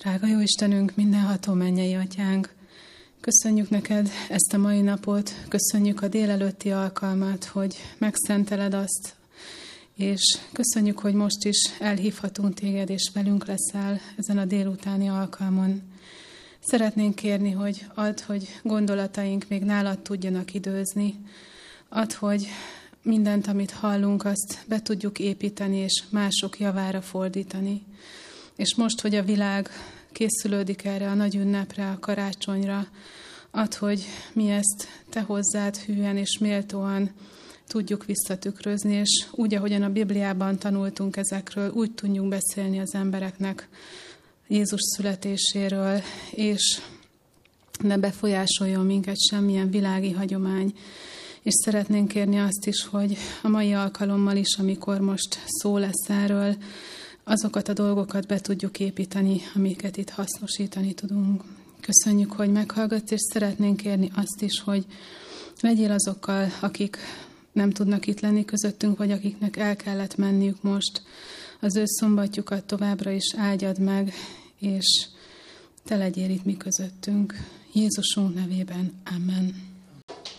Drága jó Istenünk, mindenható mennyei atyánk, köszönjük neked ezt a mai napot, köszönjük a délelőtti alkalmat, hogy megszenteled azt, és köszönjük, hogy most is elhívhatunk téged, és velünk leszel ezen a délutáni alkalmon. Szeretnénk kérni, hogy add, hogy gondolataink még nálad tudjanak időzni, add, hogy mindent, amit hallunk, azt be tudjuk építeni, és mások javára fordítani. És most, hogy a világ készülődik erre a nagy ünnepre, a karácsonyra, ad, hogy mi ezt te hozzád hűen és méltóan tudjuk visszatükrözni, és úgy, ahogyan a Bibliában tanultunk ezekről, úgy tudjunk beszélni az embereknek Jézus születéséről, és ne befolyásoljon minket semmilyen világi hagyomány. És szeretnénk kérni azt is, hogy a mai alkalommal is, amikor most szó lesz erről, azokat a dolgokat be tudjuk építeni, amiket itt hasznosítani tudunk. Köszönjük, hogy meghallgatsz, és szeretnénk kérni azt is, hogy legyél azokkal, akik nem tudnak itt lenni közöttünk, vagy akiknek el kellett menniük most. Az ő szombatjukat továbbra is áldjad meg, és te legyél itt mi közöttünk. Jézusunk nevében. Amen.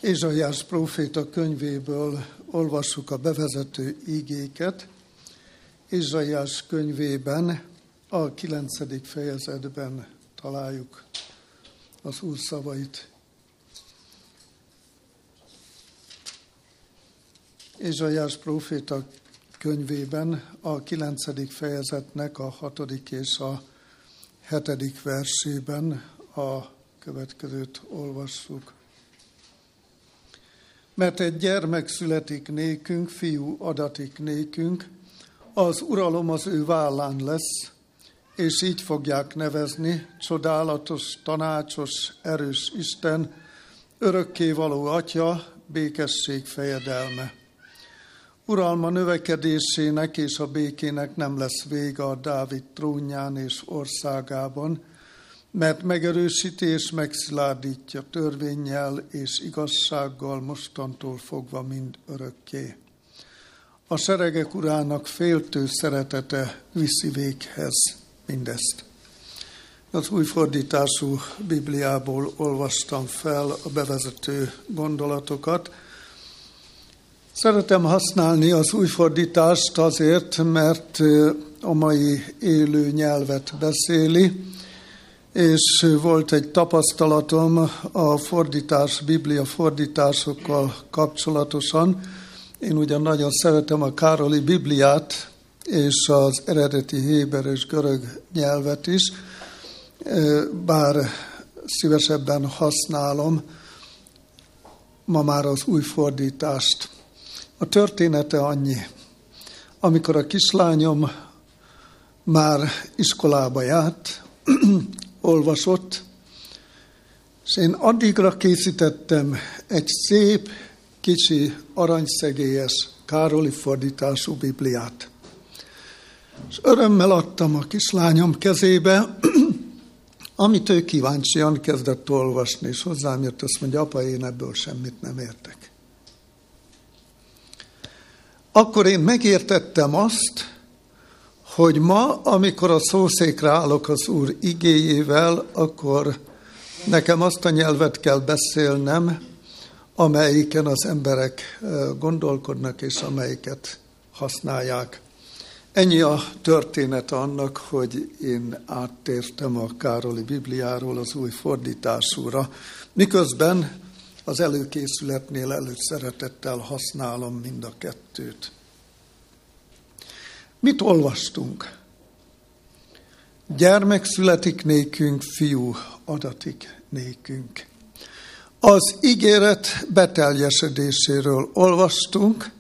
Ézsaiás próféta könyvéből olvassuk a bevezető ígéket. Izsaiás könyvében a kilencedik fejezetben találjuk az Úr szavait. Izsaiás próféta könyvében a kilencedik fejezetnek a hatodik és a hetedik versében a következőt olvassuk. Mert egy gyermek születik nékünk, fiú adatik nékünk, az uralom az ő vállán lesz, és így fogják nevezni, csodálatos, tanácsos, erős Isten, örökkévaló Atya, békesség fejedelme. Uralma növekedésének és a békének nem lesz vége a Dávid trónján és országában, mert megerősíti és megszilárdítja törvényjel és igazsággal mostantól fogva mind örökké a seregek urának féltő szeretete viszi véghez mindezt. Az új fordítású Bibliából olvastam fel a bevezető gondolatokat. Szeretem használni az új fordítást azért, mert a mai élő nyelvet beszéli, és volt egy tapasztalatom a fordítás, Biblia fordításokkal kapcsolatosan, én ugyan nagyon szeretem a Károli Bibliát, és az eredeti héber és görög nyelvet is, bár szívesebben használom ma már az új fordítást. A története annyi. Amikor a kislányom már iskolába járt, olvasott, és én addigra készítettem egy szép, kicsi, aranyszegélyes, Károli fordítású Bibliát. És örömmel adtam a kislányom kezébe, amit ő kíváncsian kezdett olvasni, és hozzám jött, azt mondja, apa, én ebből semmit nem értek. Akkor én megértettem azt, hogy ma, amikor a szószékre állok az Úr igéjével, akkor nekem azt a nyelvet kell beszélnem, amelyiken az emberek gondolkodnak, és amelyiket használják. Ennyi a történet annak, hogy én áttértem a Károli Bibliáról az új fordításúra, miközben az előkészületnél előszeretettel használom mind a kettőt. Mit olvastunk? Gyermek születik nékünk, fiú adatik nékünk. Az ígéret beteljesedéséről olvastunk,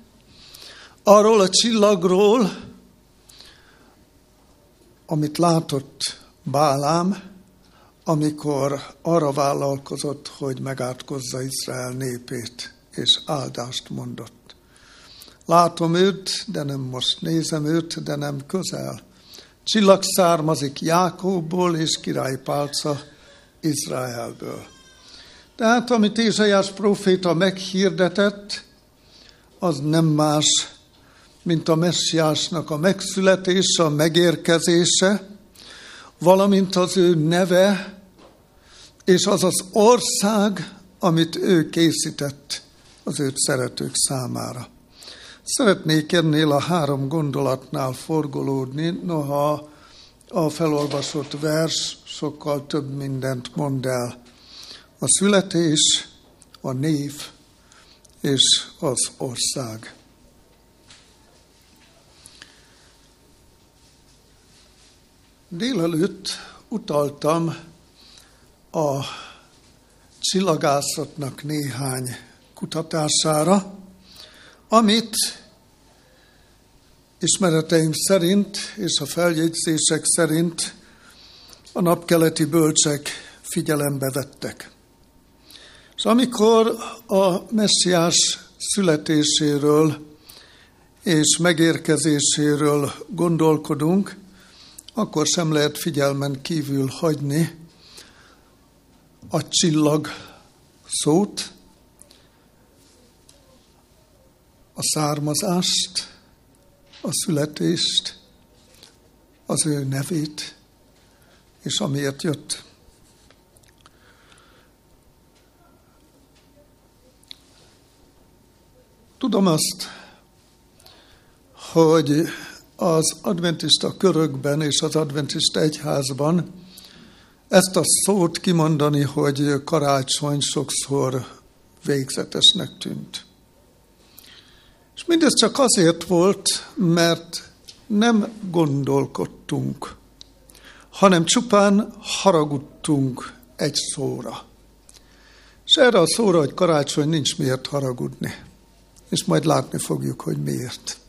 arról a csillagról, amit látott Bálám, amikor arra vállalkozott, hogy megátkozza Izrael népét, és áldást mondott. Látom őt, de nem most nézem őt, de nem közel. Csillag származik Jákóból, és királypálca Izraelből. Tehát amit Ézsaiás proféta meghirdetett, az nem más, mint a messiásnak a megszületése, a megérkezése, valamint az ő neve, és az az ország, amit ő készített az őt szeretők számára. Szeretnék ennél a három gondolatnál forgolódni, noha a felolvasott vers sokkal több mindent mond el. A születés, a név és az ország. Délelőtt utaltam a csillagászatnak néhány kutatására, amit ismereteim szerint és a feljegyzések szerint a napkeleti bölcsek figyelembe vettek. És amikor a messiás születéséről és megérkezéséről gondolkodunk, akkor sem lehet figyelmen kívül hagyni a csillag szót, a származást, a születést, az ő nevét, és amiért jött. Tudom azt, hogy az adventista körökben és az adventista egyházban ezt a szót kimondani, hogy karácsony sokszor végzetesnek tűnt. És mindez csak azért volt, mert nem gondolkodtunk, hanem csupán haragudtunk egy szóra. És erre a szóra, hogy karácsony nincs miért haragudni. És majd látni fogjuk, hogy miért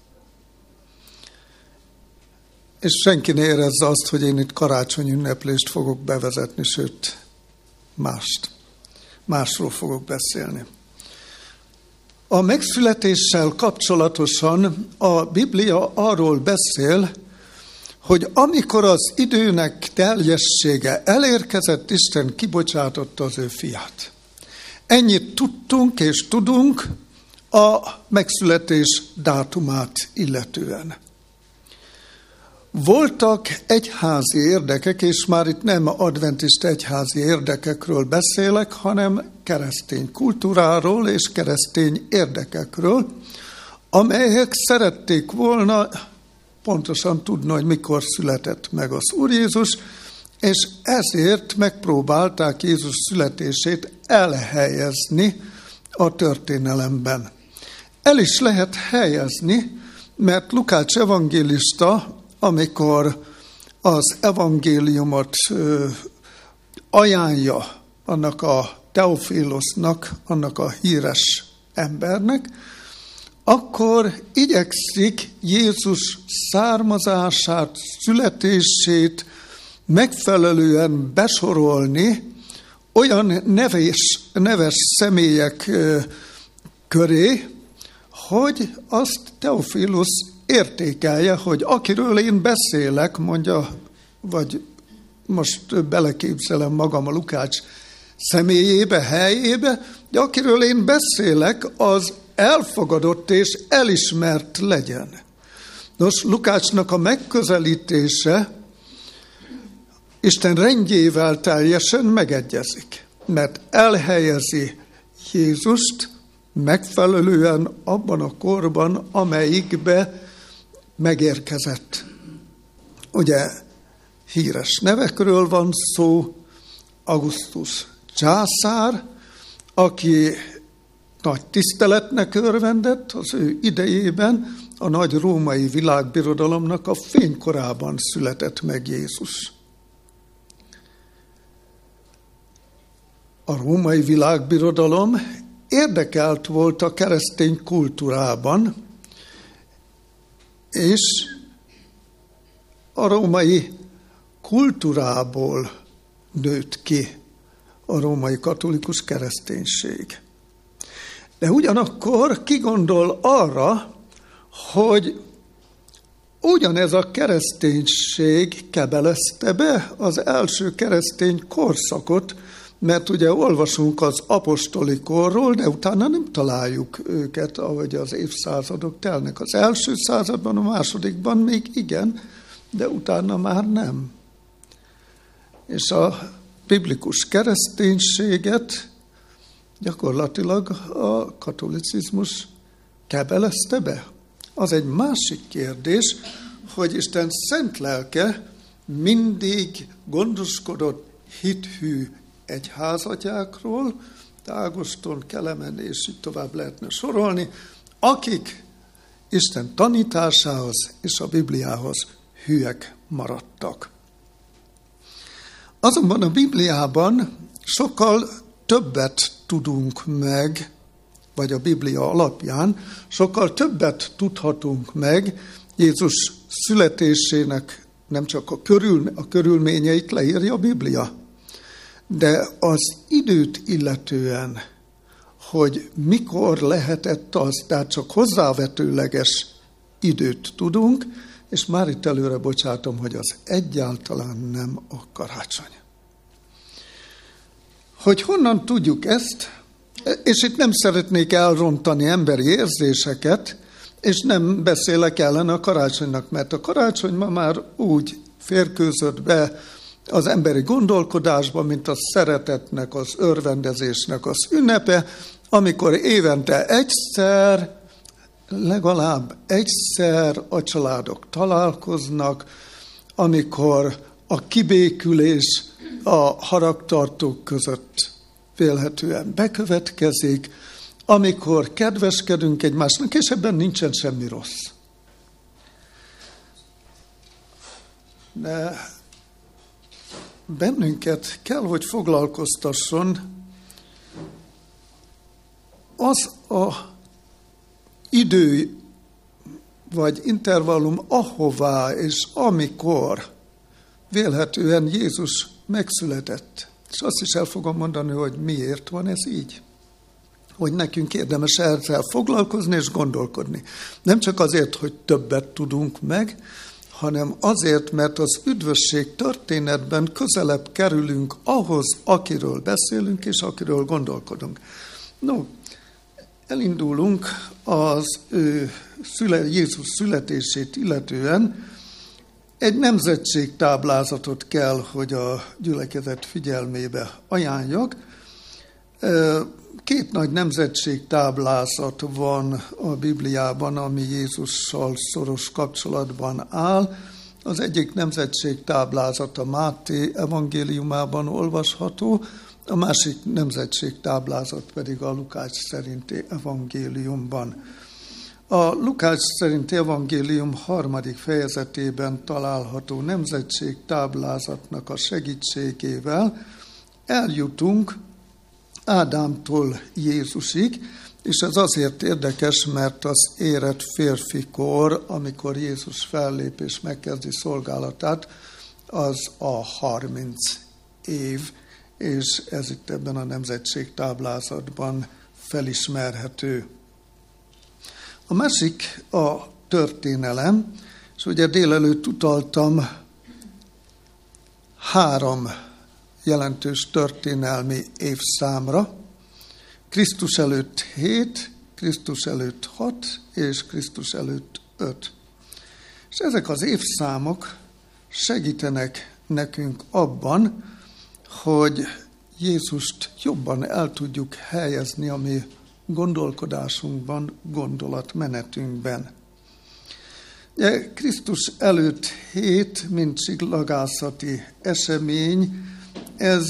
és senki ne érezze azt, hogy én itt karácsony ünneplést fogok bevezetni, sőt, mást. Másról fogok beszélni. A megszületéssel kapcsolatosan a Biblia arról beszél, hogy amikor az időnek teljessége elérkezett, Isten kibocsátotta az ő fiát. Ennyit tudtunk és tudunk a megszületés dátumát illetően. Voltak egyházi érdekek, és már itt nem adventista egyházi érdekekről beszélek, hanem keresztény kultúráról és keresztény érdekekről, amelyek szerették volna pontosan tudni, hogy mikor született meg az Úr Jézus, és ezért megpróbálták Jézus születését elhelyezni a történelemben. El is lehet helyezni, mert Lukács evangélista amikor az evangéliumot ajánlja annak a Teofilosnak, annak a híres embernek, akkor igyekszik Jézus származását, születését megfelelően besorolni olyan neves, neves személyek köré, hogy azt Teofilus értékelje, hogy akiről én beszélek, mondja, vagy most beleképzelem magam a Lukács személyébe, helyébe, de akiről én beszélek, az elfogadott és elismert legyen. Nos, Lukácsnak a megközelítése Isten rendjével teljesen megegyezik, mert elhelyezi Jézust megfelelően abban a korban, amelyikbe megérkezett. Ugye híres nevekről van szó, Augustus császár, aki nagy tiszteletnek örvendett az ő idejében, a nagy római világbirodalomnak a fénykorában született meg Jézus. A római világbirodalom érdekelt volt a keresztény kultúrában, és a római kultúrából nőtt ki a római katolikus kereszténység. De ugyanakkor kigondol arra, hogy ugyanez a kereszténység kebelezte be az első keresztény korszakot, mert ugye olvasunk az apostoli korról, de utána nem találjuk őket, ahogy az évszázadok telnek. Az első században, a másodikban még igen, de utána már nem. És a biblikus kereszténységet gyakorlatilag a katolicizmus kebelezte be. Az egy másik kérdés, hogy Isten szent lelke mindig gondoskodott hithű egyházatyákról, Ágoston, Kelemen, és így tovább lehetne sorolni, akik Isten tanításához és a Bibliához hűek maradtak. Azonban a Bibliában sokkal többet tudunk meg, vagy a Biblia alapján, sokkal többet tudhatunk meg Jézus születésének nem csak a, körül, a körülményeit leírja a Biblia, de az időt illetően, hogy mikor lehetett az, tehát csak hozzávetőleges időt tudunk, és már itt előre bocsátom, hogy az egyáltalán nem a karácsony. Hogy honnan tudjuk ezt, és itt nem szeretnék elrontani emberi érzéseket, és nem beszélek ellen a karácsonynak, mert a karácsony ma már úgy férkőzött be az emberi gondolkodásba, mint a szeretetnek, az örvendezésnek az ünnepe, amikor évente egyszer, legalább egyszer a családok találkoznak, amikor a kibékülés a haragtartók között vélhetően bekövetkezik, amikor kedveskedünk egymásnak, és ebben nincsen semmi rossz. De bennünket kell, hogy foglalkoztasson az a idő vagy intervallum, ahová és amikor vélhetően Jézus megszületett. És azt is el fogom mondani, hogy miért van ez így. Hogy nekünk érdemes ezzel foglalkozni és gondolkodni. Nem csak azért, hogy többet tudunk meg, hanem azért, mert az üdvösség történetben közelebb kerülünk ahhoz, akiről beszélünk és akiről gondolkodunk. No, elindulunk az ő szüle, Jézus születését illetően, egy nemzetségtáblázatot kell, hogy a gyülekezet figyelmébe ajánljak. Két nagy nemzetségtáblázat van a Bibliában, ami Jézussal szoros kapcsolatban áll. Az egyik nemzetségtáblázat a Máté evangéliumában olvasható, a másik nemzetségtáblázat pedig a Lukács szerinti evangéliumban. A Lukács szerinti evangélium harmadik fejezetében található nemzetség táblázatnak a segítségével eljutunk Ádámtól Jézusig, és ez azért érdekes, mert az érett férfikor, amikor Jézus fellép és megkezdi szolgálatát, az a 30 év, és ez itt ebben a nemzetség táblázatban felismerhető. A másik a történelem, és ugye délelőtt utaltam három jelentős történelmi évszámra, Krisztus előtt 7, Krisztus előtt 6 és Krisztus előtt 5. És ezek az évszámok segítenek nekünk abban, hogy Jézust jobban el tudjuk helyezni a mi gondolkodásunkban, gondolatmenetünkben. Krisztus előtt hét, mint csillagászati esemény, ez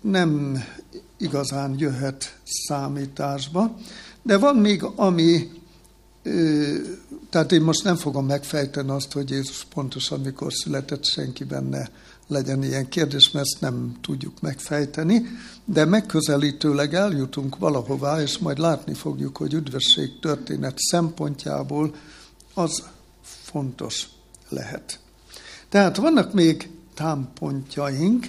nem igazán jöhet számításba, de van még ami, tehát én most nem fogom megfejteni azt, hogy Jézus pontosan mikor született, senki benne legyen ilyen kérdés, mert ezt nem tudjuk megfejteni, de megközelítőleg eljutunk valahová, és majd látni fogjuk, hogy üdvösség történet szempontjából az fontos lehet. Tehát vannak még támpontjaink,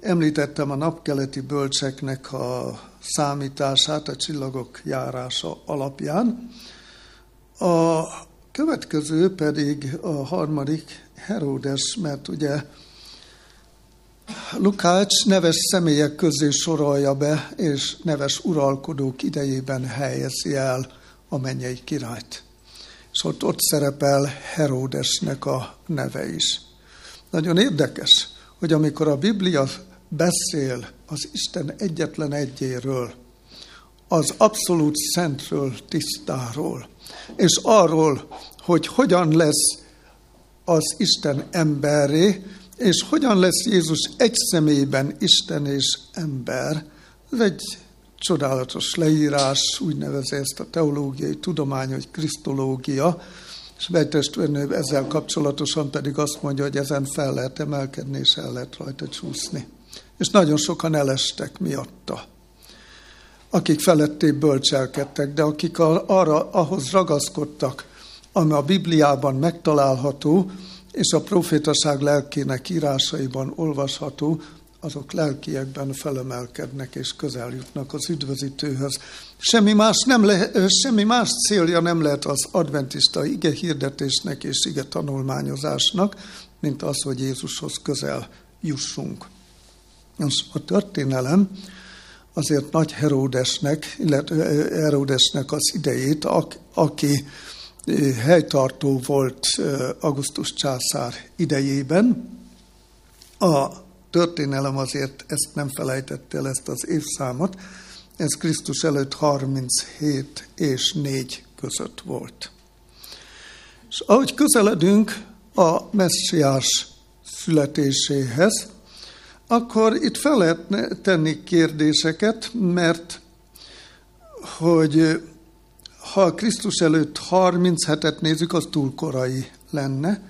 említettem a napkeleti bölcseknek a számítását a csillagok járása alapján. A következő pedig a harmadik Herodes, mert ugye Lukács neves személyek közé sorolja be, és neves uralkodók idejében helyezi el a mennyei királyt. És ott, ott szerepel Heródesnek a neve is. Nagyon érdekes, hogy amikor a Biblia beszél az Isten egyetlen egyéről, az abszolút szentről, tisztáról, és arról, hogy hogyan lesz az Isten emberré, és hogyan lesz Jézus egy személyben Isten és ember. Ez egy csodálatos leírás, úgy nevezi ezt a teológiai tudomány, hogy krisztológia, és Bejtestvérnő ezzel kapcsolatosan pedig azt mondja, hogy ezen fel lehet emelkedni, és el lehet rajta csúszni. És nagyon sokan elestek miatta akik feletté bölcselkedtek, de akik arra, ahhoz ragaszkodtak, ami a Bibliában megtalálható, és a profétaság lelkének írásaiban olvasható, azok lelkiekben felemelkednek és közel jutnak az üdvözítőhöz. Semmi más, nem le, semmi más célja nem lehet az adventista ige hirdetésnek és ige tanulmányozásnak, mint az, hogy Jézushoz közel jussunk. Most a történelem azért nagy Heródesnek, illetve Heródesnek az idejét, aki helytartó volt Augustus császár idejében. A történelem azért ezt nem felejtette el, ezt az évszámot. Ez Krisztus előtt 37 és 4 között volt. És ahogy közeledünk a messiás születéséhez, akkor itt fel lehet tenni kérdéseket, mert hogy ha Krisztus előtt 37-et nézzük, az túl korai lenne,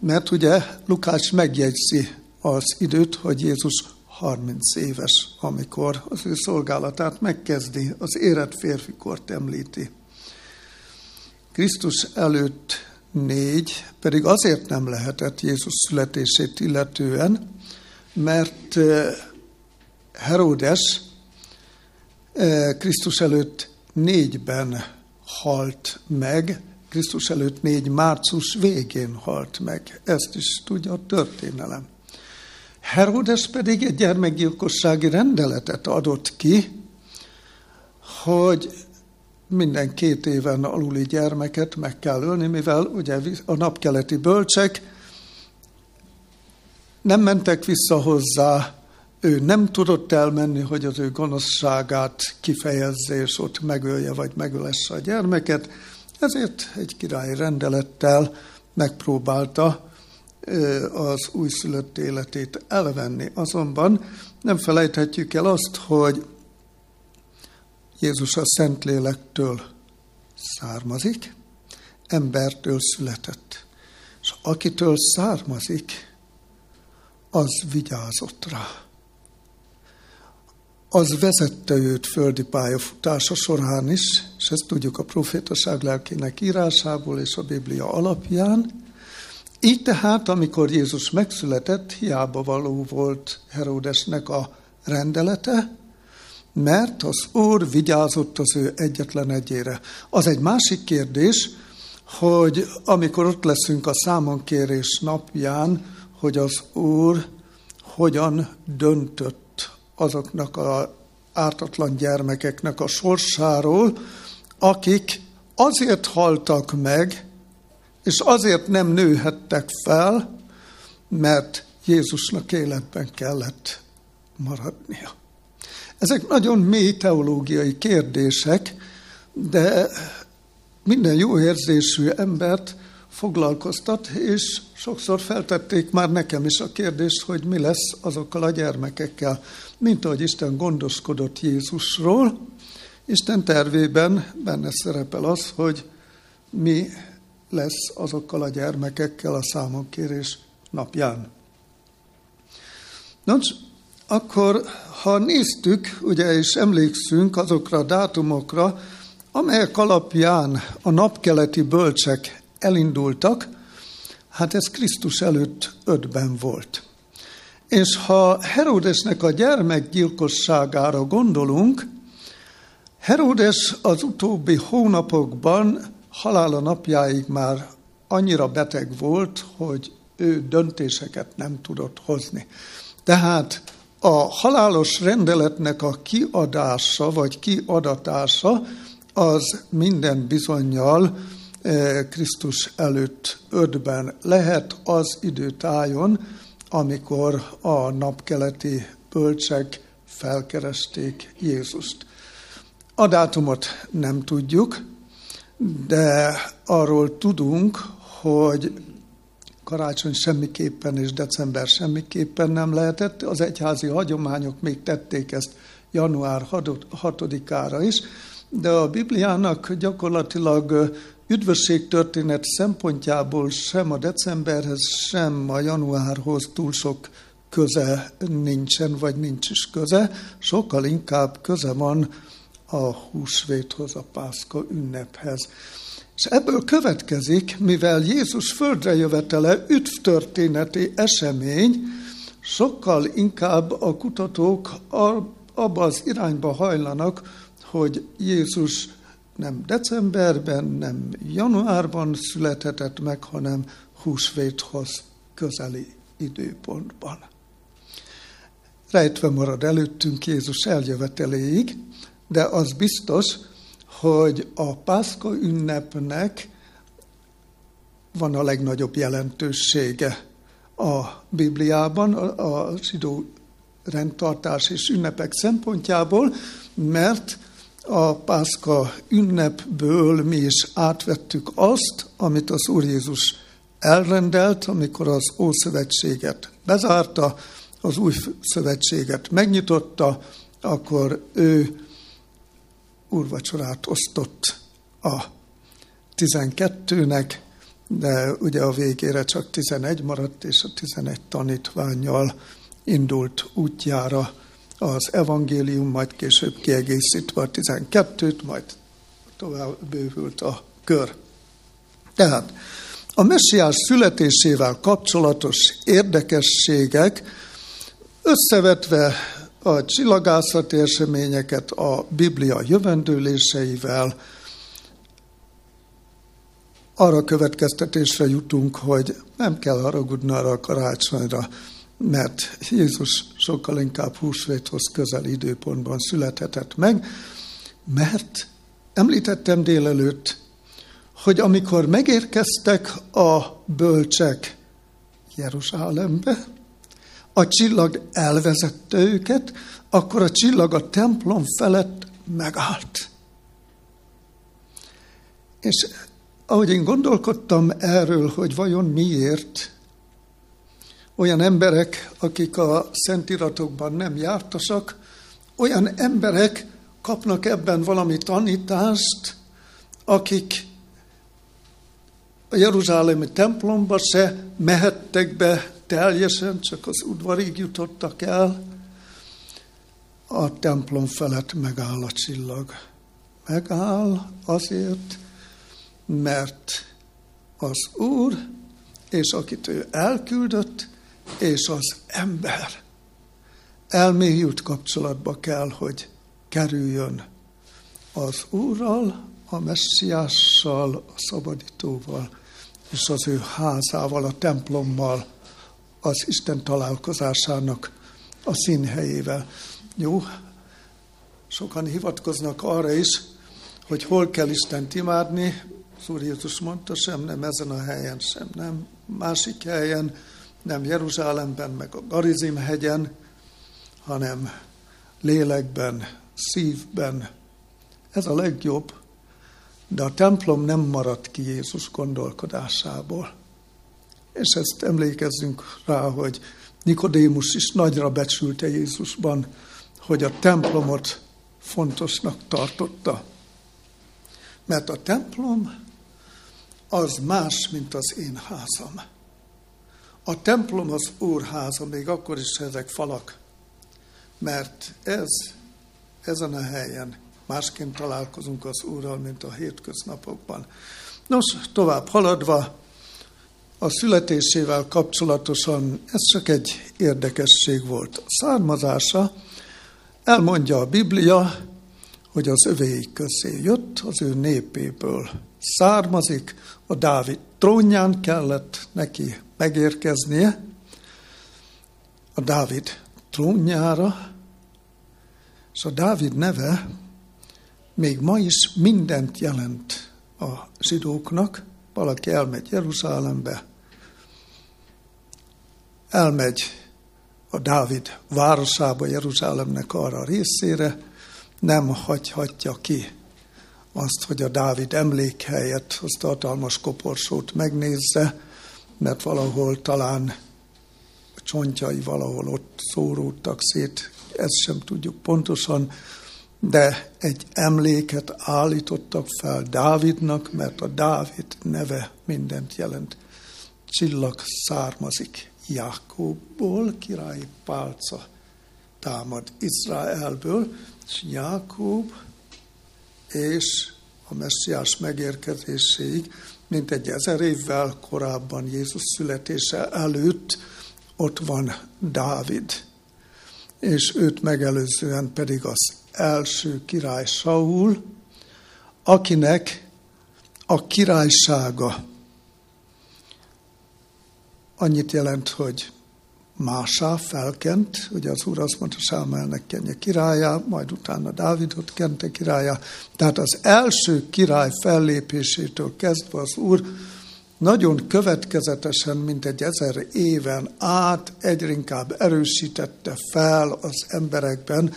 mert ugye Lukács megjegyzi az időt, hogy Jézus 30 éves, amikor az ő szolgálatát megkezdi, az érett férfikort említi. Krisztus előtt négy, pedig azért nem lehetett Jézus születését illetően, mert Herodes Krisztus előtt négyben halt meg, Krisztus előtt négy március végén halt meg. Ezt is tudja a történelem. Herodes pedig egy gyermekgyilkossági rendeletet adott ki, hogy minden két éven aluli gyermeket meg kell ölni, mivel ugye a napkeleti bölcsek nem mentek vissza hozzá, ő nem tudott elmenni, hogy az ő gonoszságát kifejezze, és ott megölje, vagy megölesse a gyermeket, ezért egy királyi rendelettel megpróbálta az újszülött életét elvenni. Azonban nem felejthetjük el azt, hogy Jézus a Szentlélektől származik, embertől született. És akitől származik, az vigyázott rá. Az vezette őt földi pályafutása során is, és ezt tudjuk a profétaság lelkének írásából és a Biblia alapján. Így tehát, amikor Jézus megszületett, hiába való volt Heródesnek a rendelete, mert az Úr vigyázott az ő egyetlen egyére. Az egy másik kérdés, hogy amikor ott leszünk a számonkérés napján, hogy az Úr hogyan döntött azoknak a ártatlan gyermekeknek a sorsáról, akik azért haltak meg, és azért nem nőhettek fel, mert Jézusnak életben kellett maradnia. Ezek nagyon mély teológiai kérdések, de minden jó érzésű embert foglalkoztat, és sokszor feltették már nekem is a kérdést, hogy mi lesz azokkal a gyermekekkel. Mint ahogy Isten gondoskodott Jézusról, Isten tervében benne szerepel az, hogy mi lesz azokkal a gyermekekkel a számonkérés napján. Nos, akkor ha néztük, ugye és emlékszünk azokra a dátumokra, amelyek alapján a napkeleti bölcsek elindultak, hát ez Krisztus előtt ötben volt. És ha Herodesnek a gyermekgyilkosságára gondolunk, Herodes az utóbbi hónapokban halála napjáig már annyira beteg volt, hogy ő döntéseket nem tudott hozni. Tehát a halálos rendeletnek a kiadása vagy kiadatása az minden bizonyal Krisztus előtt ötben lehet az időtájon, amikor a napkeleti bölcsek felkeresték Jézust. A dátumot nem tudjuk, de arról tudunk, hogy karácsony semmiképpen és december semmiképpen nem lehetett. Az egyházi hagyományok még tették ezt január 6-ára is, de a Bibliának gyakorlatilag üdvösségtörténet szempontjából sem a decemberhez, sem a januárhoz túl sok köze nincsen, vagy nincs is köze, sokkal inkább köze van a húsvéthoz, a pászka ünnephez. És ebből következik, mivel Jézus földre jövetele üdvtörténeti esemény, sokkal inkább a kutatók abba az irányba hajlanak, hogy Jézus nem decemberben, nem januárban születhetett meg, hanem húsvéthoz közeli időpontban. Rejtve marad előttünk Jézus eljöveteléig, de az biztos, hogy a Pászka ünnepnek van a legnagyobb jelentősége a Bibliában, a zsidó rendtartás és ünnepek szempontjából, mert a Pászka ünnepből mi is átvettük azt, amit az Úr Jézus elrendelt, amikor az Ószövetséget bezárta, az új szövetséget megnyitotta, akkor ő úrvacsorát osztott a 12-nek, de ugye a végére csak 11 maradt, és a 11 tanítványjal indult útjára az evangélium, majd később kiegészítve a 12-t, majd tovább bővült a kör. Tehát a messiás születésével kapcsolatos érdekességek összevetve a csillagászati eseményeket a Biblia jövendőléseivel, arra következtetésre jutunk, hogy nem kell haragudni arra a karácsonyra, mert Jézus sokkal inkább húsvéthoz közel időpontban születhetett meg, mert említettem délelőtt, hogy amikor megérkeztek a bölcsek Jeruzsálembe, a csillag elvezette őket, akkor a csillag a templom felett megállt. És ahogy én gondolkodtam erről, hogy vajon miért olyan emberek, akik a szentiratokban nem jártasak, olyan emberek kapnak ebben valami tanítást, akik a Jeruzsálemi templomba se mehettek be teljesen, csak az udvarig jutottak el, a templom felett megáll a csillag. Megáll azért, mert az Úr, és akit ő elküldött, és az ember. Elmélyült kapcsolatba kell, hogy kerüljön az Úrral, a messiással, a szabadítóval, és az ő házával, a templommal, az Isten találkozásának a színhelyével. Jó, sokan hivatkoznak arra is, hogy hol kell Istent imádni. Az Jézus mondta, sem nem ezen a helyen, sem nem másik helyen, nem Jeruzsálemben, meg a Garizim hegyen, hanem lélekben, szívben. Ez a legjobb, de a templom nem maradt ki Jézus gondolkodásából. És ezt emlékezzünk rá, hogy Nikodémus is nagyra becsülte Jézusban, hogy a templomot fontosnak tartotta. Mert a templom az más, mint az én házam. A templom az úrháza, még akkor is ezek falak, mert ez, ezen a helyen másként találkozunk az Úrral, mint a hétköznapokban. Nos, tovább haladva, a születésével kapcsolatosan ez csak egy érdekesség volt. A származása elmondja a Biblia, hogy az övéi közé jött, az ő népéből származik, a Dávid trónján kellett neki megérkeznie, a Dávid trónjára, és a Dávid neve még ma is mindent jelent a zsidóknak. Valaki elmegy Jeruzsálembe, elmegy a Dávid városába, Jeruzsálemnek arra a részére, nem hagyhatja ki azt, hogy a Dávid emlékhelyet, a hatalmas koporsót megnézze, mert valahol talán a csontjai valahol ott szóródtak szét, ezt sem tudjuk pontosan, de egy emléket állítottak fel Dávidnak, mert a Dávid neve mindent jelent. Csillag származik Jákobból, királyi pálca támad Izraelből, és Jákob és a messiás megérkezéséig, mint egy ezer évvel korábban Jézus születése előtt ott van Dávid, és őt megelőzően pedig az első király Saul, akinek a királysága annyit jelent, hogy Másá felkent, ugye az úr azt mondta, Sámelnek kenje királyá, majd utána Dávidot kente királyá. Tehát az első király fellépésétől kezdve az úr nagyon következetesen, mint egy ezer éven át egyre inkább erősítette fel az emberekben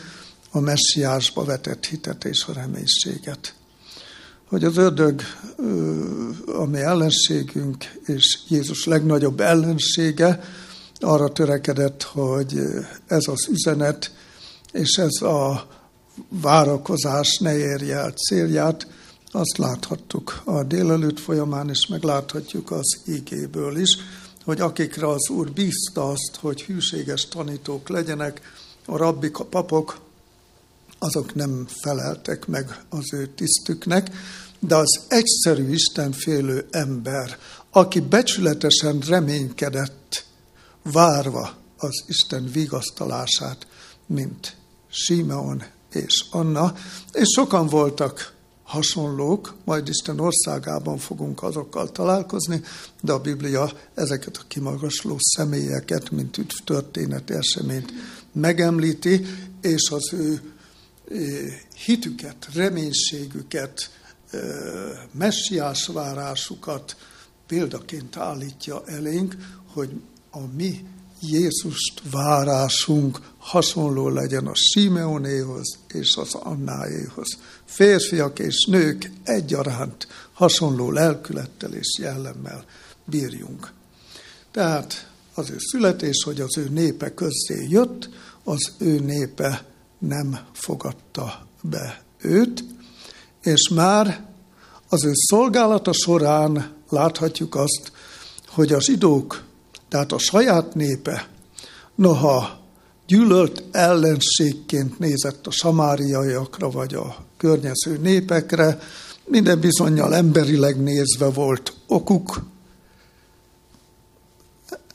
a messiásba vetett hitet és a reménységet. Hogy az ördög, ami ellenségünk, és Jézus legnagyobb ellensége, arra törekedett, hogy ez az üzenet és ez a várakozás ne érje el célját, azt láthattuk a délelőtt folyamán, és megláthatjuk az igéből is, hogy akikre az Úr bízta azt, hogy hűséges tanítók legyenek, a rabbik, a papok, azok nem feleltek meg az ő tisztüknek, de az egyszerű Istenfélő ember, aki becsületesen reménykedett várva az Isten vigasztalását, mint Simeon és Anna, és sokan voltak hasonlók, majd Isten országában fogunk azokkal találkozni, de a Biblia ezeket a kimagasló személyeket, mint üdv történeti eseményt megemlíti, és az ő hitüket, reménységüket, messiás várásukat példaként állítja elénk, hogy a mi Jézust várásunk hasonló legyen a Simeonéhoz és az Annáéhoz. Férfiak és nők egyaránt hasonló lelkülettel és jellemmel bírjunk. Tehát az ő születés, hogy az ő népe közzé jött, az ő népe nem fogadta be őt, és már az ő szolgálata során láthatjuk azt, hogy a zsidók tehát a saját népe, noha gyűlölt ellenségként nézett a samáriaiakra vagy a környező népekre, minden bizonyal emberileg nézve volt okuk.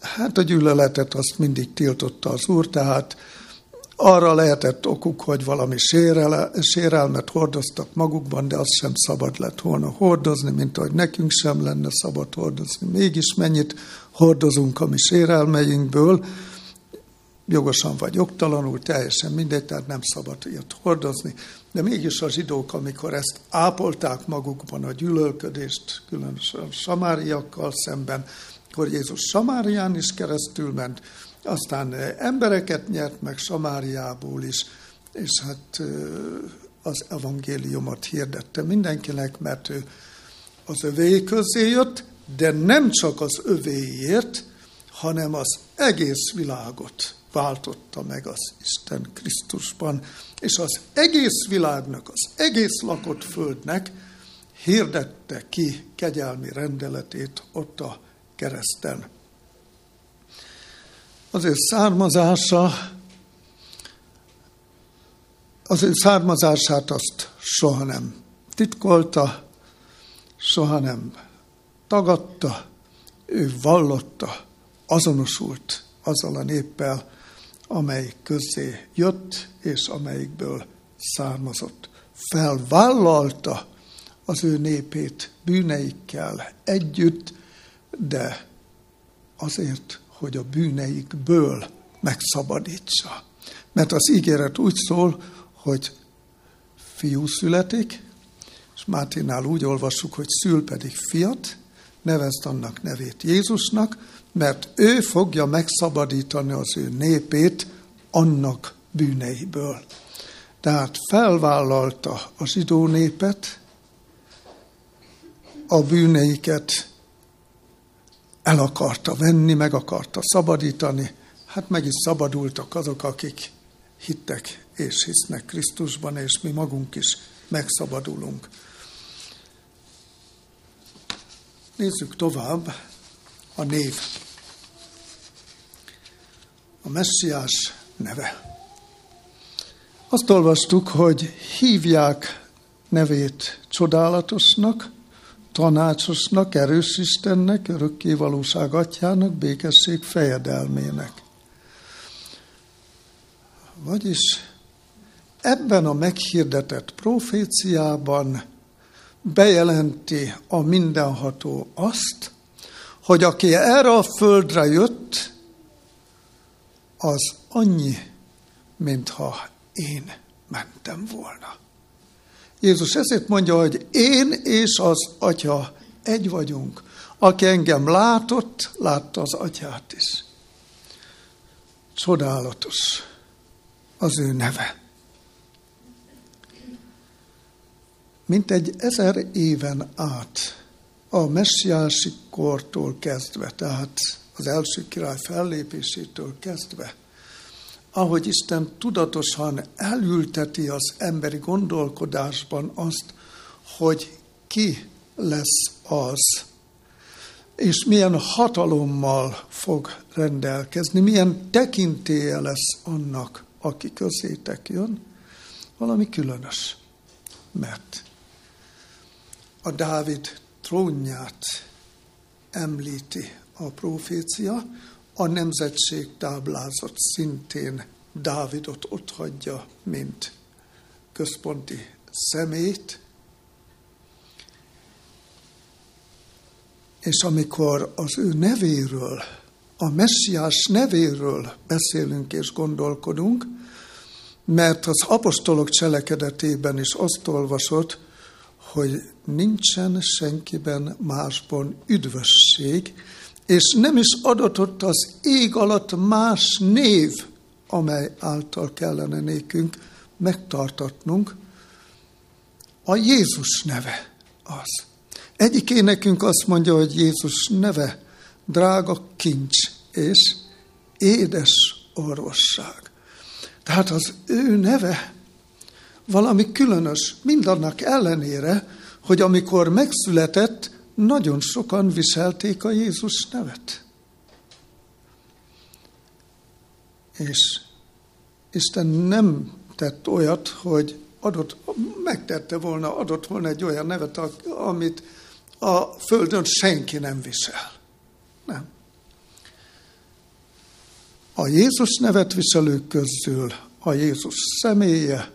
Hát a gyűlöletet azt mindig tiltotta az úr, tehát arra lehetett okuk, hogy valami sérele, sérelmet hordoztak magukban, de azt sem szabad lett volna hordozni, mint ahogy nekünk sem lenne szabad hordozni. Mégis mennyit hordozunk a mi sérelmeinkből, jogosan vagy jogtalanul, teljesen mindegy, tehát nem szabad ilyet hordozni. De mégis a zsidók, amikor ezt ápolták magukban a gyűlölködést, különösen samáriakkal szemben, akkor Jézus Samárián is keresztül ment, aztán embereket nyert meg Samáriából is, és hát az evangéliumot hirdette mindenkinek, mert ő az övé közé jött, de nem csak az övéért, hanem az egész világot váltotta meg az Isten Krisztusban, és az egész világnak, az egész lakott földnek hirdette ki kegyelmi rendeletét ott a kereszten. Az ő származása, az ő származását azt soha nem titkolta, soha nem tagadta, ő vallotta, azonosult azzal a néppel, amely közé jött, és amelyikből származott. Felvállalta az ő népét bűneikkel együtt, de azért, hogy a bűneikből megszabadítsa. Mert az ígéret úgy szól, hogy fiú születik, és Máténál úgy olvassuk, hogy szül pedig fiat, nevezd annak nevét Jézusnak, mert ő fogja megszabadítani az ő népét annak bűneiből. Tehát felvállalta a zsidó népet, a bűneiket el akarta venni, meg akarta szabadítani, hát meg is szabadultak azok, akik hittek és hisznek Krisztusban, és mi magunk is megszabadulunk. Nézzük tovább a név. A messiás neve. Azt olvastuk, hogy hívják nevét csodálatosnak, tanácsosnak, erős Istennek, örökké valóság atyának, békesség fejedelmének. Vagyis ebben a meghirdetett proféciában bejelenti a mindenható azt, hogy aki erre a földre jött, az annyi, mintha én mentem volna. Jézus ezért mondja, hogy én és az Atya egy vagyunk. Aki engem látott, látta az Atyát is. Csodálatos az ő neve. Mint egy ezer éven át a messiási kortól kezdve, tehát az első király fellépésétől kezdve, ahogy Isten tudatosan elülteti az emberi gondolkodásban azt, hogy ki lesz az, és milyen hatalommal fog rendelkezni, milyen tekintélye lesz annak, aki közétek jön, valami különös. Mert a Dávid trónját említi a profécia, a nemzetség táblázat szintén Dávidot ott hagyja, mint központi szemét, és amikor az ő nevéről, a messiás nevéről beszélünk és gondolkodunk, mert az apostolok cselekedetében is azt olvasott, hogy nincsen senkiben másban üdvösség, és nem is adatott az ég alatt más név, amely által kellene nékünk megtartatnunk. A Jézus neve az. Egyik énekünk azt mondja, hogy Jézus neve drága kincs és édes orvosság. Tehát az ő neve valami különös, mindannak ellenére, hogy amikor megszületett, nagyon sokan viselték a Jézus nevet. És Isten nem tett olyat, hogy adott, megtette volna, adott volna egy olyan nevet, amit a Földön senki nem visel. Nem. A Jézus nevet viselők közül a Jézus személye,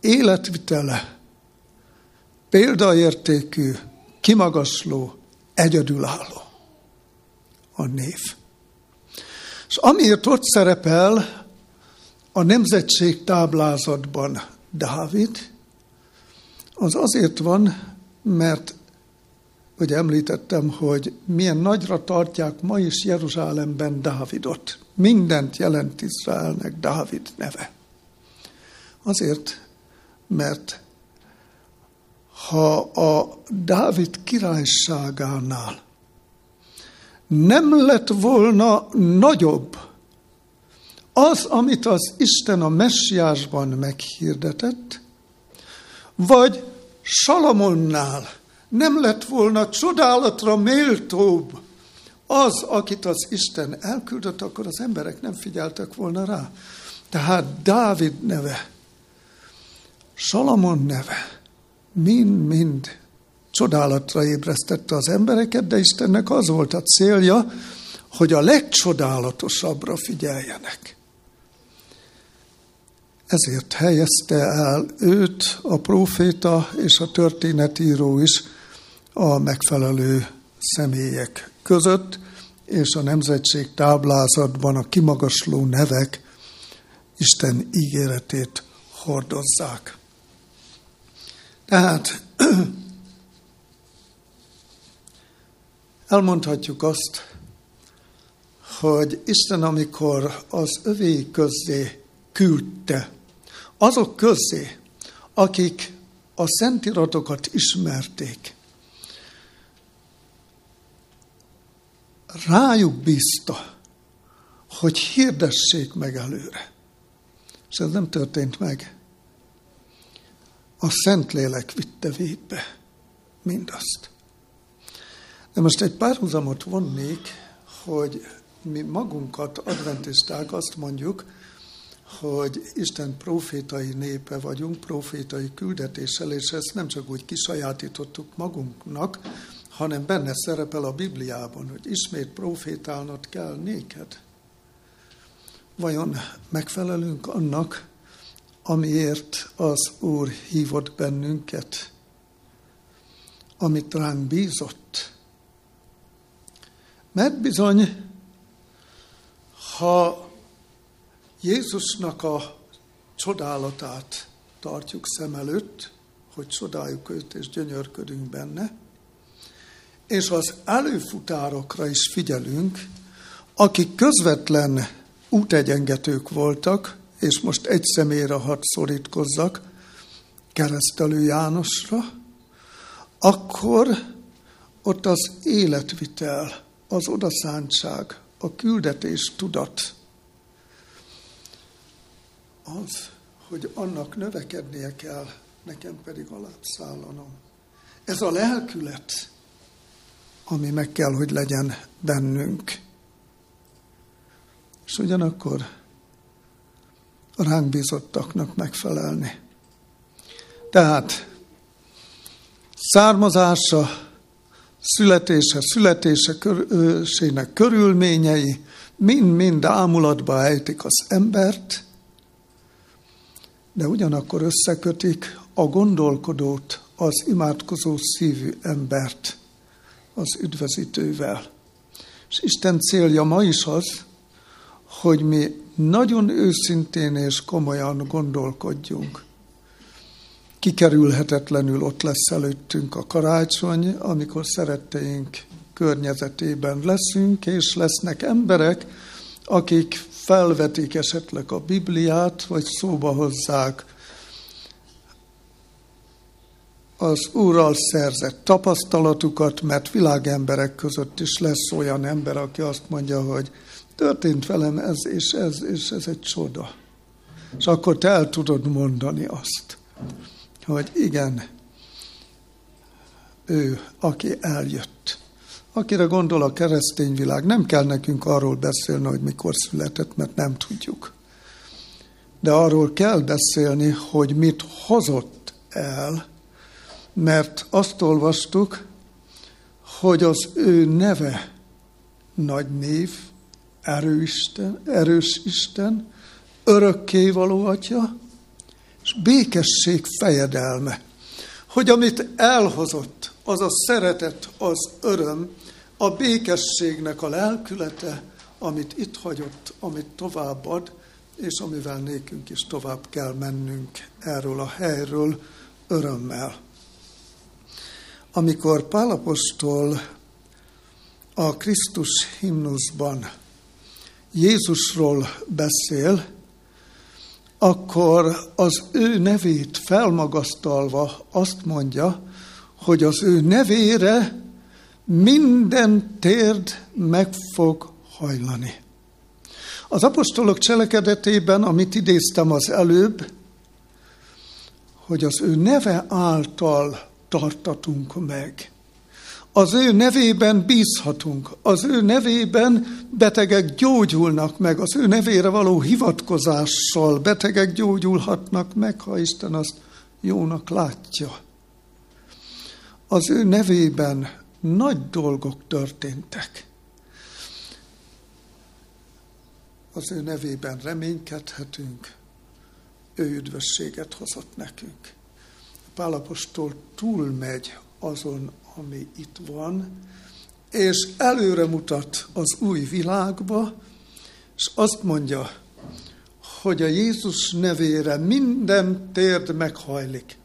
életvitele, példaértékű, kimagasló, egyedülálló a név. És amiért ott szerepel a nemzetség táblázatban Dávid, az azért van, mert hogy említettem, hogy milyen nagyra tartják ma is Jeruzsálemben Dávidot. Mindent jelent Izraelnek Dávid neve. Azért, mert ha a Dávid királyságánál nem lett volna nagyobb az, amit az Isten a messiásban meghirdetett, vagy Salamonnál nem lett volna csodálatra méltóbb az, akit az Isten elküldött, akkor az emberek nem figyeltek volna rá. Tehát Dávid neve, Salamon neve, mind-mind csodálatra ébresztette az embereket, de Istennek az volt a célja, hogy a legcsodálatosabbra figyeljenek. Ezért helyezte el őt a próféta és a történetíró is a megfelelő személyek között, és a nemzetség táblázatban a kimagasló nevek Isten ígéretét hordozzák. Tehát elmondhatjuk azt, hogy Isten, amikor az övé közzé küldte, azok közzé, akik a szentiratokat ismerték, rájuk bízta, hogy hirdessék meg előre. És ez nem történt meg. A Szentlélek vitte végbe mindazt. De most egy párhuzamot vonnék, hogy mi magunkat, adventisták azt mondjuk, hogy Isten profétai népe vagyunk, profétai küldetéssel, és ezt nem csak úgy kisajátítottuk magunknak, hanem benne szerepel a Bibliában, hogy ismét profétálnod kell néked. Vajon megfelelünk annak, amiért az Úr hívott bennünket, amit ránk bízott? Mert bizony, ha Jézusnak a csodálatát tartjuk szem előtt, hogy csodáljuk őt és gyönyörködünk benne, és az előfutárokra is figyelünk, akik közvetlen útegyengetők voltak, és most egy személyre hadd szorítkozzak, keresztelő Jánosra, akkor ott az életvitel, az odaszántság, a küldetés tudat, az, hogy annak növekednie kell, nekem pedig alászállanom. Ez a lelkület, ami meg kell, hogy legyen bennünk. És ugyanakkor a ránk bízottaknak megfelelni. Tehát származása, születése, születésének körülményei mind-mind ámulatba ejtik az embert, de ugyanakkor összekötik a gondolkodót, az imádkozó szívű embert az üdvözítővel. És Isten célja ma is az, hogy mi nagyon őszintén és komolyan gondolkodjunk. Kikerülhetetlenül ott lesz előttünk a karácsony, amikor szeretteink környezetében leszünk, és lesznek emberek, akik felvetik esetleg a Bibliát, vagy szóba hozzák az Úrral szerzett tapasztalatukat, mert világemberek között is lesz olyan ember, aki azt mondja, hogy történt velem ez és ez, és ez egy csoda. És akkor te el tudod mondani azt, hogy igen, ő, aki eljött. Akire gondol a keresztény világ, nem kell nekünk arról beszélni, hogy mikor született, mert nem tudjuk. De arról kell beszélni, hogy mit hozott el, mert azt olvastuk, hogy az ő neve nagy név, erőisten, erős Isten, örökkévaló atya, és békesség fejedelme. Hogy amit elhozott, az a szeretet, az öröm, a békességnek a lelkülete, amit itt hagyott, amit továbbad, és amivel nékünk is tovább kell mennünk erről a helyről örömmel. Amikor Pálapostól a Krisztus himnuszban Jézusról beszél, akkor az ő nevét felmagasztalva azt mondja, hogy az ő nevére minden térd meg fog hajlani. Az apostolok cselekedetében, amit idéztem az előbb, hogy az ő neve által tartatunk meg. Az ő nevében bízhatunk, az ő nevében betegek gyógyulnak meg, az ő nevére való hivatkozással betegek gyógyulhatnak meg, ha Isten azt jónak látja. Az ő nevében nagy dolgok történtek. Az ő nevében reménykedhetünk, ő üdvösséget hozott nekünk. Pálapostól túlmegy azon, ami itt van, és előre mutat az új világba, és azt mondja, hogy a Jézus nevére minden térd meghajlik.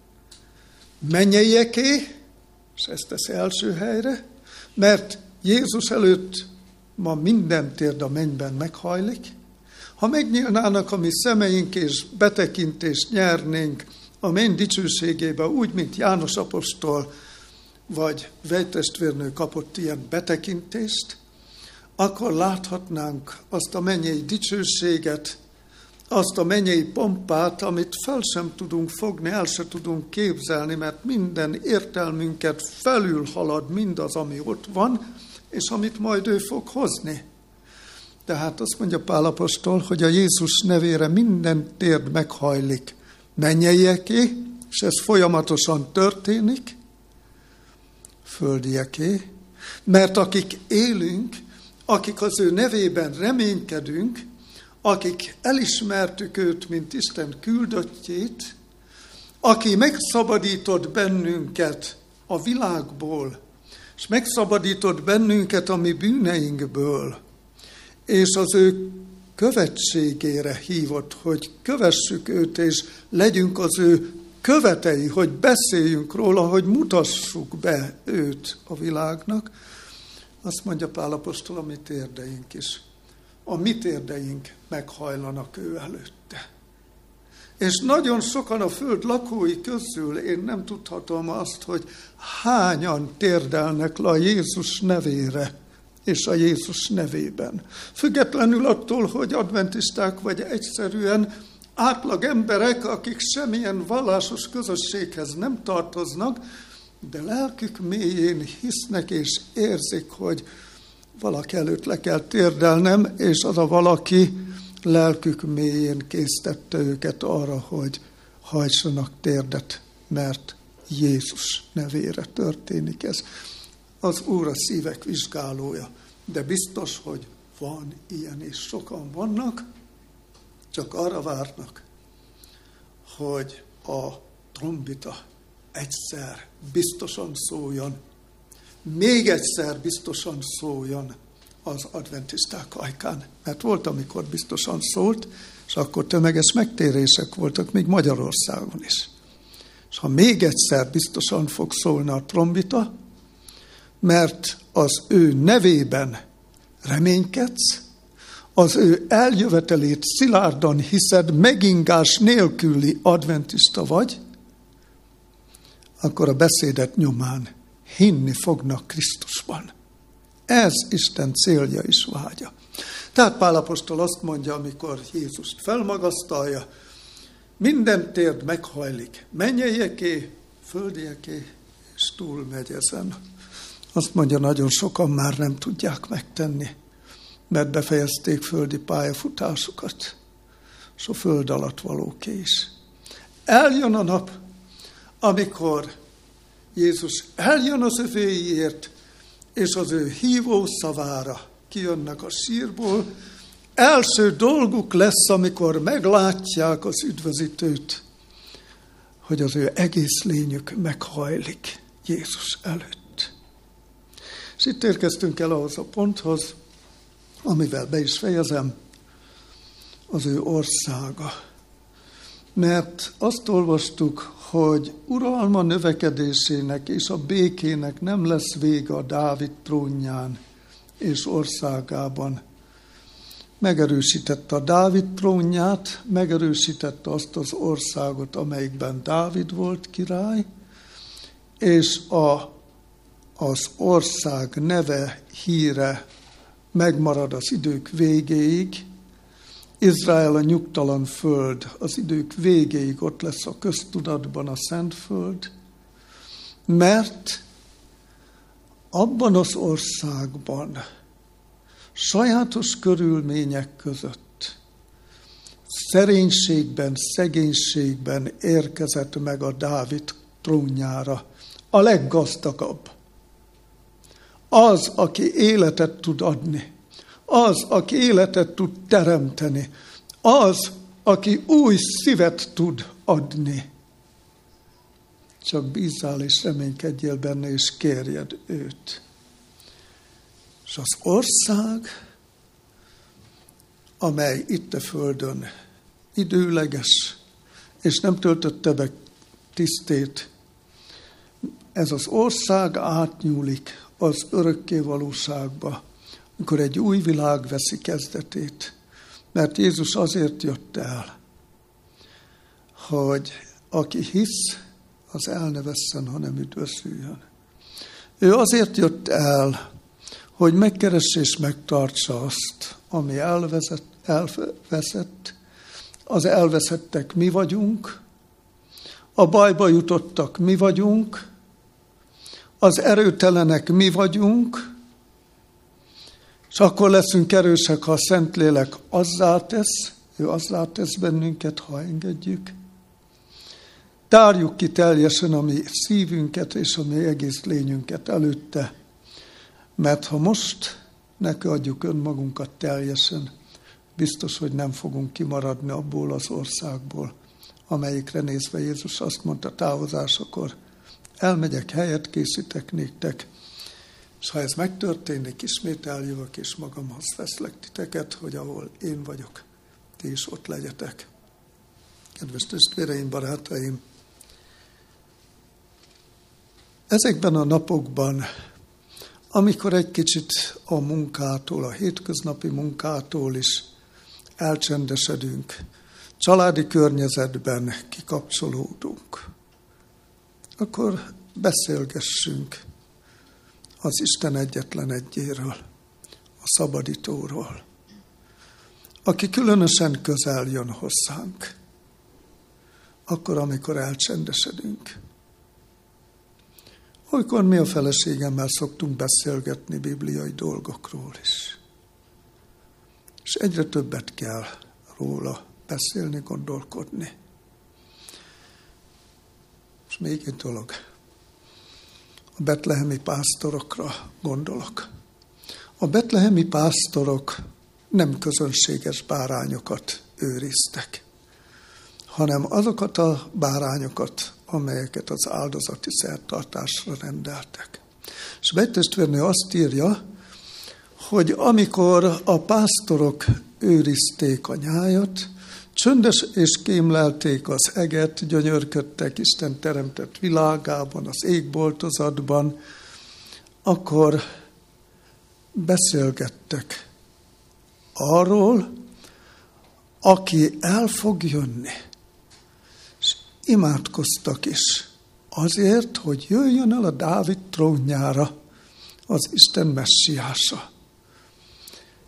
Mennyeieké, és ezt tesz első helyre, mert Jézus előtt ma minden térd a mennyben meghajlik, ha megnyílnának a mi szemeink és betekintést nyernénk a menny dicsőségébe, úgy, mint János apostol vagy vejtestvérnő kapott ilyen betekintést, akkor láthatnánk azt a mennyei dicsőséget, azt a mennyei pompát, amit fel sem tudunk fogni, el sem tudunk képzelni, mert minden értelmünket felül halad mindaz, ami ott van, és amit majd ő fog hozni. Tehát azt mondja Pálapostól, hogy a Jézus nevére minden térd meghajlik mennyeieké, és ez folyamatosan történik, földieké, mert akik élünk, akik az ő nevében reménykedünk, akik elismertük őt, mint Isten küldöttjét, aki megszabadított bennünket a világból, és megszabadított bennünket a mi bűneinkből, és az ő követségére hívott, hogy kövessük őt, és legyünk az ő követei, hogy beszéljünk róla, hogy mutassuk be őt a világnak, azt mondja Pálapostól a mi térdeink is. A mi térdeink meghajlanak ő előtte. És nagyon sokan a föld lakói közül, én nem tudhatom azt, hogy hányan térdelnek le a Jézus nevére és a Jézus nevében. Függetlenül attól, hogy adventisták vagy egyszerűen átlag emberek, akik semmilyen vallásos közösséghez nem tartoznak, de lelkük mélyén hisznek és érzik, hogy valaki előtt le kell térdelnem, és az a valaki lelkük mélyén késztette őket arra, hogy hajtsanak térdet, mert Jézus nevére történik ez. Az Úr a szívek vizsgálója, de biztos, hogy van ilyen, és sokan vannak, csak arra várnak, hogy a trombita egyszer biztosan szóljon, még egyszer biztosan szóljon az adventisták ajkán. Mert volt, amikor biztosan szólt, és akkor tömeges megtérések voltak még Magyarországon is. És ha még egyszer biztosan fog szólni a trombita, mert az ő nevében reménykedsz, az ő eljövetelét szilárdan hiszed, megingás nélküli adventista vagy, akkor a beszédet nyomán hinni fognak Krisztusban. Ez Isten célja és vágya. Tehát Pálapostól azt mondja, amikor Jézust felmagasztalja, minden térd meghajlik, mennyeieké, földieké, és túl megy ezen. Azt mondja, nagyon sokan már nem tudják megtenni, mert befejezték földi pályafutásukat, és a föld alatt valóké is. Eljön a nap, amikor Jézus eljön az övéiért, és az ő hívó szavára kijönnek a sírból, első dolguk lesz, amikor meglátják az üdvözítőt, hogy az ő egész lényük meghajlik Jézus előtt. És itt érkeztünk el ahhoz a ponthoz, amivel be is fejezem, az ő országa. Mert azt olvastuk, hogy uralma növekedésének és a békének nem lesz vége a Dávid trónján és országában. Megerősítette a Dávid trónját, megerősítette azt az országot, amelyikben Dávid volt király, és a, az ország neve, híre megmarad az idők végéig, Izrael a nyugtalan föld, az idők végéig ott lesz a köztudatban a szent föld, mert abban az országban sajátos körülmények között szerénységben, szegénységben érkezett meg a Dávid trónjára a leggazdagabb. Az, aki életet tud adni az, aki életet tud teremteni, az, aki új szívet tud adni. Csak bízzál és reménykedjél benne, és kérjed őt. És az ország, amely itt a földön időleges, és nem töltötte be tisztét, ez az ország átnyúlik az örökké valóságba, mikor egy új világ veszi kezdetét. Mert Jézus azért jött el, hogy aki hisz, az el ne vesszen, hanem üdvözüljön. Ő azért jött el, hogy megkeresse és megtartsa azt, ami elvezet, elveszett. Az elveszettek mi vagyunk, a bajba jutottak mi vagyunk, az erőtelenek mi vagyunk, és akkor leszünk erősek, ha a Szentlélek azzá tesz, ő azzá tesz bennünket, ha engedjük. Tárjuk ki teljesen a mi szívünket és a mi egész lényünket előtte, mert ha most neki adjuk önmagunkat teljesen, biztos, hogy nem fogunk kimaradni abból az országból, amelyikre nézve Jézus azt mondta távozásakor, elmegyek, helyet készítek néktek, és ha ez megtörténik, ismét eljövök, és magamhoz veszlek titeket, hogy ahol én vagyok, ti is ott legyetek. Kedves testvéreim, barátaim, ezekben a napokban, amikor egy kicsit a munkától, a hétköznapi munkától is elcsendesedünk, családi környezetben kikapcsolódunk, akkor beszélgessünk az Isten egyetlen egyéről, a szabadítóról, aki különösen közel jön hozzánk, akkor, amikor elcsendesedünk. Olykor mi a feleségemmel szoktunk beszélgetni bibliai dolgokról is. És egyre többet kell róla beszélni, gondolkodni. És még egy dolog a betlehemi pásztorokra gondolok. A betlehemi pásztorok nem közönséges bárányokat őriztek, hanem azokat a bárányokat, amelyeket az áldozati szertartásra rendeltek. És Betestvérnő azt írja, hogy amikor a pásztorok őrizték a nyájat, Csöndes és kémlelték az eget, gyönyörködtek Isten teremtett világában, az égboltozatban, akkor beszélgettek arról, aki el fog jönni. És imádkoztak is azért, hogy jöjjön el a Dávid trónjára az Isten messiása.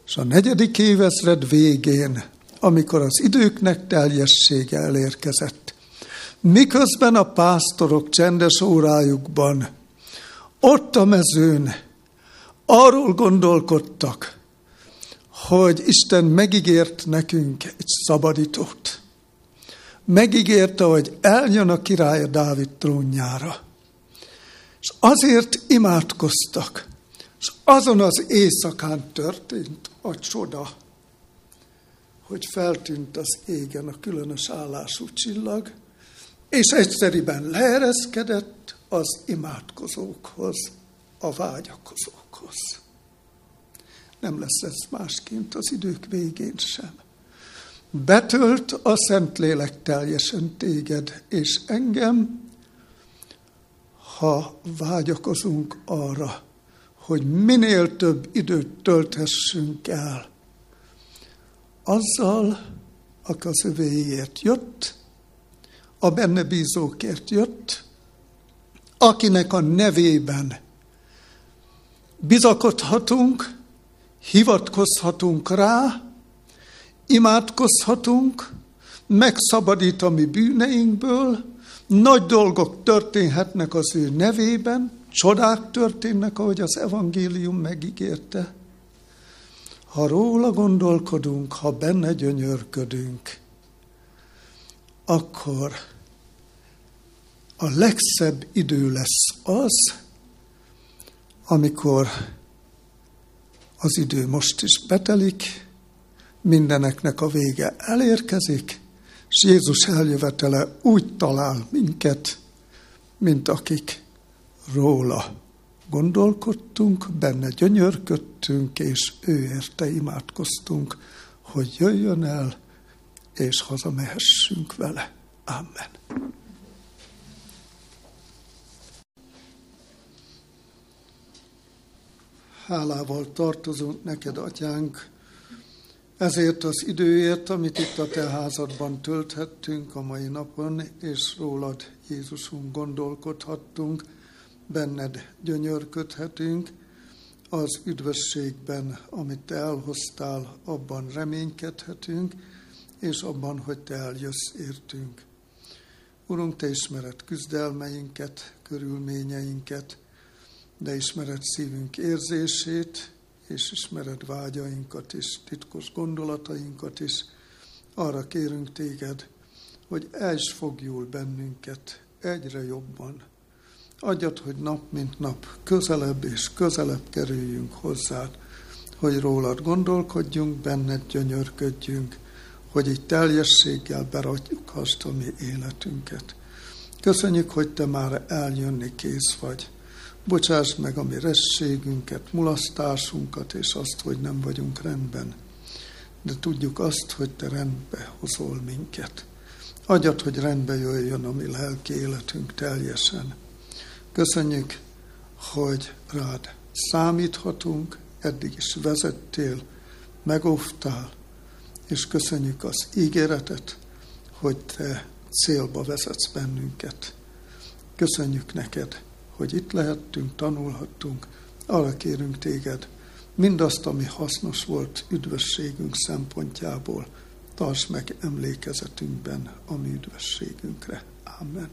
És a negyedik évezred végén amikor az időknek teljessége elérkezett. Miközben a pásztorok csendes órájukban ott a mezőn arról gondolkodtak, hogy Isten megígért nekünk egy szabadítót. Megígérte, hogy eljön a király a Dávid trónjára. És azért imádkoztak, és azon az éjszakán történt a csoda, hogy feltűnt az égen a különös állású csillag, és egyszeriben leereszkedett az imádkozókhoz, a vágyakozókhoz. Nem lesz ez másként az idők végén sem. Betölt a Szentlélek teljesen téged és engem, ha vágyakozunk arra, hogy minél több időt tölthessünk el azzal, aki az övéért jött, a benne bízókért jött, akinek a nevében bizakodhatunk, hivatkozhatunk rá, imádkozhatunk, megszabadít a mi bűneinkből, nagy dolgok történhetnek az ő nevében, csodák történnek, ahogy az evangélium megígérte ha róla gondolkodunk, ha benne gyönyörködünk, akkor a legszebb idő lesz az, amikor az idő most is betelik, mindeneknek a vége elérkezik, és Jézus eljövetele úgy talál minket, mint akik róla gondolkodtunk, benne gyönyörködtünk, és ő érte imádkoztunk, hogy jöjjön el, és hazamehessünk vele. Amen. hálával tartozunk neked, atyánk, ezért az időért, amit itt a te házadban tölthettünk a mai napon, és rólad, Jézusunk, gondolkodhattunk, benned gyönyörködhetünk, az üdvösségben, amit te elhoztál, abban reménykedhetünk, és abban, hogy te eljössz értünk. Urunk, te ismered küzdelmeinket, körülményeinket, de ismered szívünk érzését, és ismered vágyainkat is, titkos gondolatainkat is. Arra kérünk téged, hogy els fogjul bennünket egyre jobban. Adjad, hogy nap mint nap közelebb és közelebb kerüljünk hozzád, hogy rólad gondolkodjunk, benned gyönyörködjünk, hogy így teljességgel beratjuk azt a mi életünket. Köszönjük, hogy te már eljönni kész vagy. Bocsáss meg a mi rességünket, mulasztásunkat, és azt, hogy nem vagyunk rendben. De tudjuk azt, hogy te rendbe hozol minket. Adjad, hogy rendbe jöjjön a mi lelki életünk teljesen. Köszönjük, hogy rád számíthatunk, eddig is vezettél, megóvtál, és köszönjük az ígéretet, hogy te célba vezetsz bennünket. Köszönjük neked, hogy itt lehettünk, tanulhattunk, arra kérünk téged, mindazt, ami hasznos volt üdvösségünk szempontjából, tarts meg emlékezetünkben a mi üdvösségünkre. Amen.